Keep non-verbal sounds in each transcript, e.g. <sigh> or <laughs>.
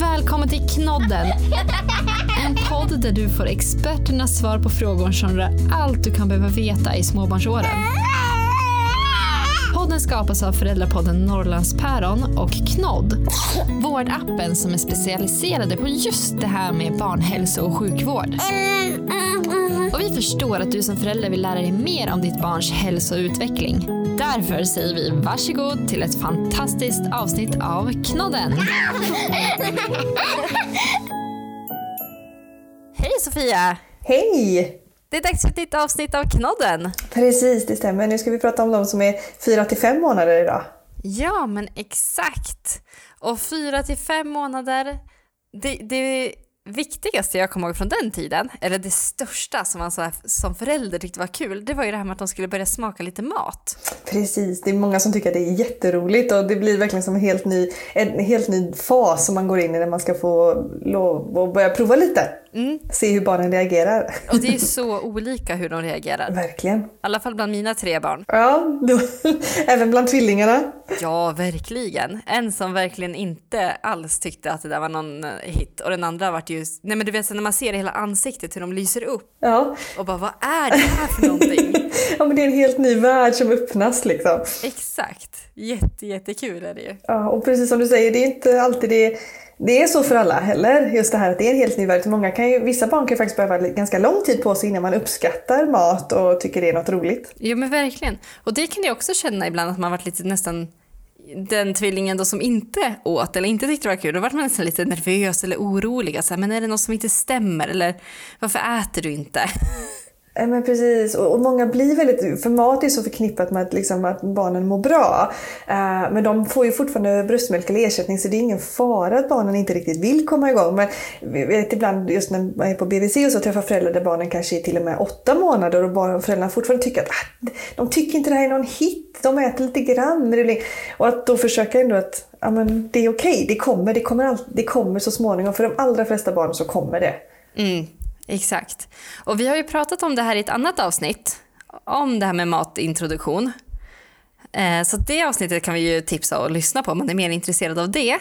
Välkommen till Knodden! En podd där du får experternas svar på frågor som rör allt du kan behöva veta i småbarnsåren. Podden skapas av föräldrapodden Norrlandspäron och Knodd. Vårdappen som är specialiserade på just det här med barnhälso och sjukvård. Och vi förstår att du som förälder vill lära dig mer om ditt barns hälso och utveckling. Därför säger vi varsågod till ett fantastiskt avsnitt av Knodden. <laughs> Hej Sofia! Hej! Det är dags för ett nytt avsnitt av Knodden. Precis, det stämmer. Nu ska vi prata om de som är 4 till 5 månader idag. Ja, men exakt. Och fyra till fem månader, det, det viktigaste jag kommer ihåg från den tiden, eller det största som man så här, som förälder tyckte var kul, det var ju det här med att de skulle börja smaka lite mat. Precis, det är många som tycker att det är jätteroligt och det blir verkligen som en helt ny, en helt ny fas som man går in i när man ska få lov att börja prova lite. Mm. Se hur barnen reagerar. Och det är så olika hur de reagerar. Verkligen. I alla fall bland mina tre barn. Ja, då, <laughs> även bland tvillingarna. Ja, verkligen. En som verkligen inte alls tyckte att det där var någon eh, hit och den andra vart ju, nej men du vet när man ser hela ansiktet hur de lyser upp Ja. och bara vad är det här för någonting? <laughs> ja, men det är en helt ny värld som öppnas liksom. Exakt. Jätte, jättekul är det ju. Ja, och precis som du säger, det är inte alltid det det är så för alla heller, just det här att det är en helt ny värld. Många kan ju, vissa barn kan ju faktiskt behöva ganska lång tid på sig innan man uppskattar mat och tycker det är något roligt. Jo men verkligen. Och det kan jag också känna ibland att man varit lite nästan den tvillingen då som inte åt eller inte tyckte det var kul, då vart man nästan lite nervös eller orolig. Alltså, men är det något som inte stämmer? Eller varför äter du inte? Ja, men precis, och, och många blir väldigt, för mat är så förknippat med att, liksom, att barnen mår bra. Uh, men de får ju fortfarande bröstmjölk eller ersättning så det är ingen fara att barnen inte riktigt vill komma igång. Men vet ibland just när man är på BVC och så träffar föräldrar där barnen kanske är till och med åtta månader och barn, föräldrarna fortfarande tycker att ah, de tycker inte det här är någon hit, de äter lite grann. Och att då försöka ändå att ja, men det är okej, okay, det kommer, det kommer, det kommer så småningom. För de allra flesta barn så kommer det. Mm. Exakt. Och vi har ju pratat om det här i ett annat avsnitt, om det här med matintroduktion. Eh, så det avsnittet kan vi ju tipsa och lyssna på om man är mer intresserad av det.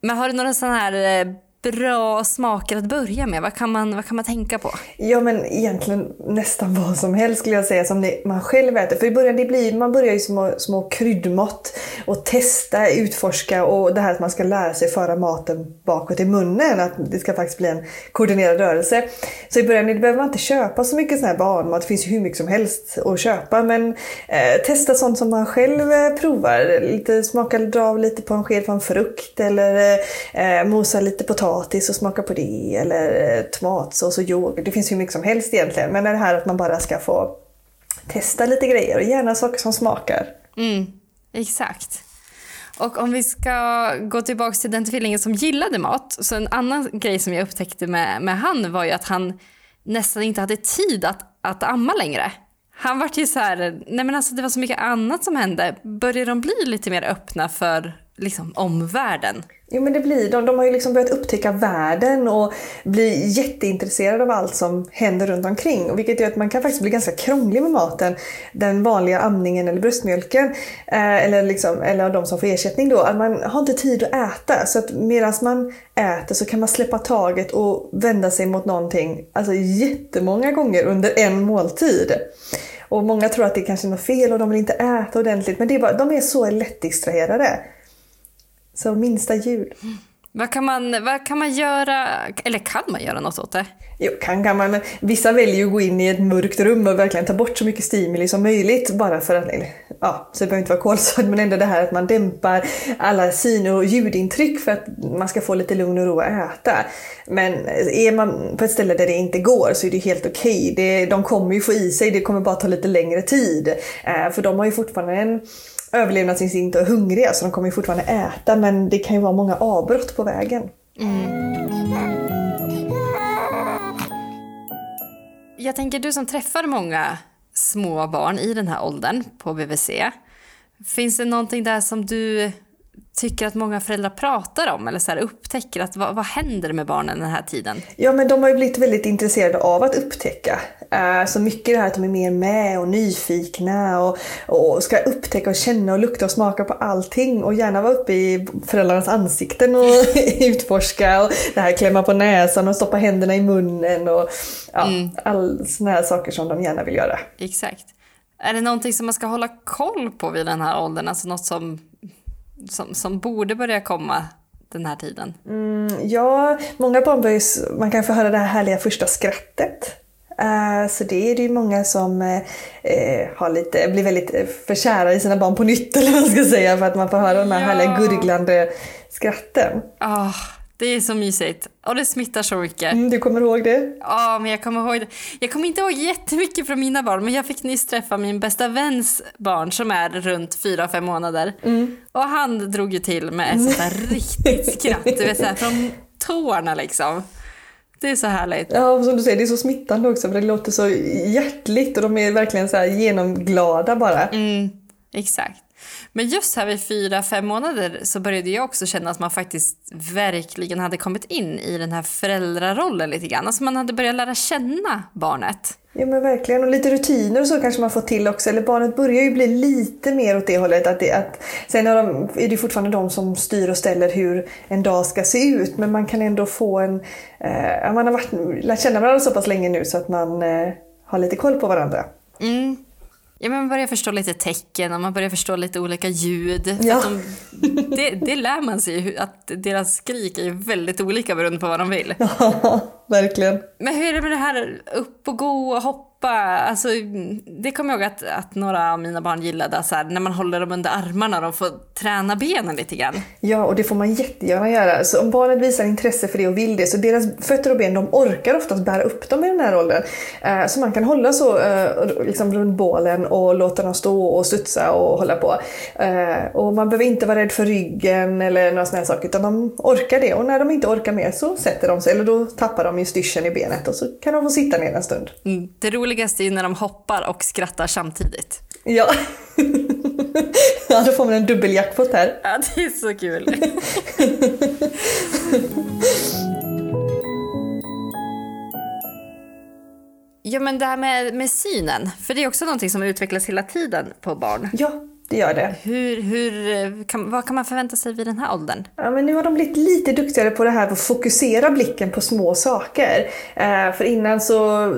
Men har du några sådana här eh, bra smaker att börja med? Vad kan, man, vad kan man tänka på? Ja men egentligen nästan vad som helst skulle jag säga som det, man själv äter. För i början, det blir, man börjar ju små, små kryddmått och testa, utforska och det här att man ska lära sig föra maten bakåt i munnen. Att det ska faktiskt bli en koordinerad rörelse. Så i början det behöver man inte köpa så mycket sån här barnmat. Det finns ju hur mycket som helst att köpa. Men eh, testa sånt som man själv eh, provar. Lite, smaka, dra av lite på en sked från frukt eller eh, eh, mosa lite potatis potatis och smaka på det eller eh, tomatsås och yoghurt. Det finns hur mycket som helst egentligen. Men det här att man bara ska få testa lite grejer och gärna saker som smakar. Mm, exakt. Och om vi ska gå tillbaka till den tvillingen som gillade mat. Så en annan grej som jag upptäckte med, med han var ju att han nästan inte hade tid att, att amma längre. Han var ju så här, nej men alltså det var så mycket annat som hände. Började de bli lite mer öppna för liksom omvärlden? Jo men det blir de. De har ju liksom börjat upptäcka världen och bli jätteintresserade av allt som händer runt omkring. Vilket gör att man kan faktiskt bli ganska krånglig med maten. Den vanliga amningen eller bröstmjölken. Eh, eller, liksom, eller de som får ersättning då. Att man har inte tid att äta. Så att medan man äter så kan man släppa taget och vända sig mot någonting alltså jättemånga gånger under en måltid. Och många tror att det kanske är något fel och de vill inte äta ordentligt. Men det är bara, de är så lättdistraherade. Så minsta jul. Vad kan, man, vad kan man göra, eller kan man göra något åt det? Jo, kan kan man. Men vissa väljer ju att gå in i ett mörkt rum och verkligen ta bort så mycket stimuli som möjligt. Bara för att, ja, så det behöver inte vara kolsvart, men ändå det här att man dämpar alla syn och ljudintryck för att man ska få lite lugn och ro att äta. Men är man på ett ställe där det inte går så är det helt okej. Okay. de kommer ju få i sig, det kommer bara ta lite längre tid. Eh, för de har ju fortfarande en överlevnadsinstinkt och är hungriga så de kommer ju fortfarande äta men det kan ju vara många avbrott på vägen. Mm. Jag tänker du som träffar många små barn i den här åldern på BVC. Finns det någonting där som du tycker att många föräldrar pratar om eller så här upptäcker att vad, vad händer med barnen den här tiden? Ja, men de har ju blivit väldigt intresserade av att upptäcka. Uh, så mycket det här att de är mer med och nyfikna och, och ska upptäcka och känna och lukta och smaka på allting och gärna vara uppe i föräldrarnas ansikten och <laughs> utforska och det här klämma på näsan och stoppa händerna i munnen och ja, mm. all såna här saker som de gärna vill göra. Exakt. Är det någonting som man ska hålla koll på vid den här åldern? Alltså något som, som, som borde börja komma den här tiden? Mm, ja, många barn börjar, man kan få höra det här härliga första skrattet. Uh, så det är det ju många som uh, har lite, blir väldigt förkära i sina barn på nytt <laughs> eller vad man ska säga för att man får höra de här ja. härliga gurglande skratten. Oh, det är så mysigt. Och det smittar så mycket. Mm, du kommer ihåg det? Ja, men jag kommer ihåg det. Jag kommer inte ihåg jättemycket från mina barn, men jag fick nyss träffa min bästa väns barn som är runt 4-5 månader. Mm. Och han drog ju till med ett sånt där riktigt <laughs> skratt, du vet såhär från tårna liksom. Det är så härligt. Ja, som du säger, det är så smittande också för det låter så hjärtligt och de är verkligen så här genomglada bara. Mm, exakt. Men just här vid fyra, fem månader så började jag också känna att man faktiskt verkligen hade kommit in i den här föräldrarollen lite grann. Alltså man hade börjat lära känna barnet. Ja men verkligen, och lite rutiner och så kanske man får till också. Eller barnet börjar ju bli lite mer åt det hållet. Att det, att, sen är, de, är det fortfarande de som styr och ställer hur en dag ska se ut. Men man kan ändå få en... Eh, man har varit, lärt känna varandra så pass länge nu så att man eh, har lite koll på varandra. Mm. Ja, men man börjar förstå lite tecken och man börjar förstå lite olika ljud. Ja. De, det, det lär man sig att deras skrik är väldigt olika beroende på vad de vill. Ja, verkligen. Men hur är det med det här upp och gå och hoppa? Alltså, det kommer jag ihåg att, att några av mina barn gillade, så här, när man håller dem under armarna och de får träna benen lite grann. Ja, och det får man jättegärna göra. Så om barnet visar intresse för det och vill det, så deras fötter och ben de orkar oftast bära upp dem i den här åldern. Eh, så man kan hålla så eh, liksom runt bålen och låta dem stå och studsa och hålla på. Eh, och man behöver inte vara rädd för ryggen eller några sådana saker, utan de orkar det. Och när de inte orkar mer så sätter de sig, eller då tappar de ju styrseln i benet och så kan de få sitta ner en stund. Mm. Det roligaste är när de hoppar och skrattar samtidigt. Ja. <laughs> ja, då får man en dubbeljackpot här. Ja, det är så kul. <laughs> Ja men det här med, med synen, för det är också någonting som utvecklas hela tiden på barn. Ja, det gör det. Hur, hur, kan, vad kan man förvänta sig vid den här åldern? Ja, men nu har de blivit lite duktigare på det här att fokusera blicken på små saker. Eh, för innan så,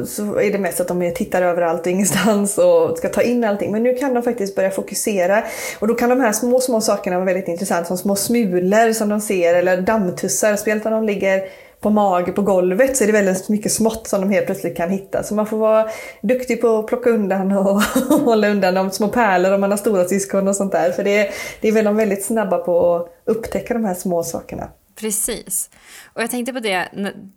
så är det mest att de tittar överallt och ingenstans och ska ta in allting. Men nu kan de faktiskt börja fokusera. Och då kan de här små, små sakerna vara väldigt intressanta. Som små smulor som de ser eller dammtussar. Speciellt när de ligger på mage på golvet så är det väldigt mycket smått som de helt plötsligt kan hitta. Så man får vara duktig på att plocka undan och <laughs> hålla undan de små pärlor om man har stora syskon och sånt där. För det är, det är väl de väldigt snabba på att upptäcka de här små sakerna. Precis. Och jag tänkte på det,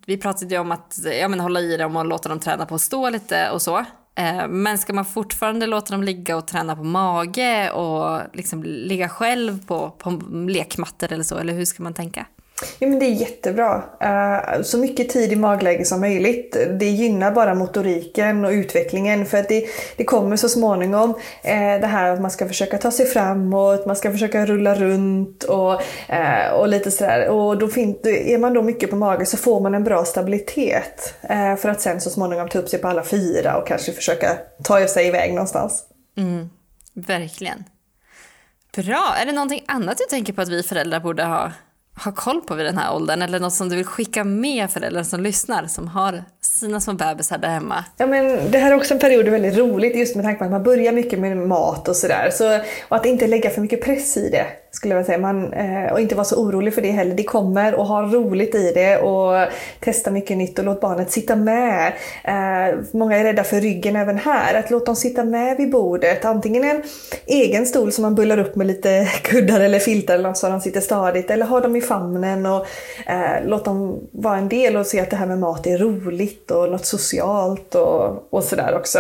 vi pratade ju om att ja, men hålla i dem och låta dem träna på att stå lite och så. Eh, men ska man fortfarande låta dem ligga och träna på mage och liksom ligga själv på, på lekmattor eller så, eller hur ska man tänka? Ja, men det är jättebra. Eh, så mycket tid i magläge som möjligt. Det gynnar bara motoriken och utvecklingen för att det, det kommer så småningom eh, det här att man ska försöka ta sig framåt, man ska försöka rulla runt och, eh, och lite sådär. Och då fin- är man då mycket på mage så får man en bra stabilitet för att sen så småningom ta upp sig på alla fyra och kanske försöka ta sig iväg någonstans. Mm, verkligen. Bra. Är det någonting annat du tänker på att vi föräldrar borde ha ha koll på vid den här åldern? Eller något som du vill skicka med föräldrar som lyssnar, som har sina små bebisar där hemma? Ja, men det här är också en period väldigt roligt just med tanke på att man börjar mycket med mat och sådär. Så, och att inte lägga för mycket press i det skulle jag säga. Man, eh, och inte vara så orolig för det heller. Det kommer och ha roligt i det och testa mycket nytt och låt barnet sitta med. Eh, många är rädda för ryggen även här. Att låta dem sitta med vid bordet. Antingen en egen stol som man bullar upp med lite <laughs> kuddar eller filtar eller något så de sitter stadigt. Eller ha dem i famnen och eh, låt dem vara en del och se att det här med mat är roligt och något socialt och, och sådär också.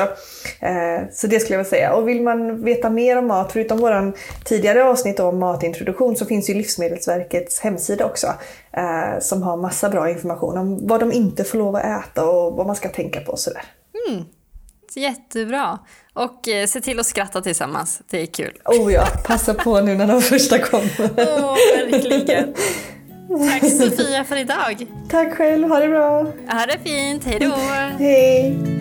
Så det skulle jag vilja säga. Och vill man veta mer om mat, förutom våran tidigare avsnitt om mat matintroduktion, så finns ju Livsmedelsverkets hemsida också. Eh, som har massa bra information om vad de inte får lov att äta och vad man ska tänka på och sådär. Mm. jättebra. Och eh, se till att skratta tillsammans, det är kul. Oh ja, passa på nu när de första kommer. Åh, oh, verkligen. Tack Sofia för idag. Tack själv, ha det bra. Ha det fint, hej då. Hej.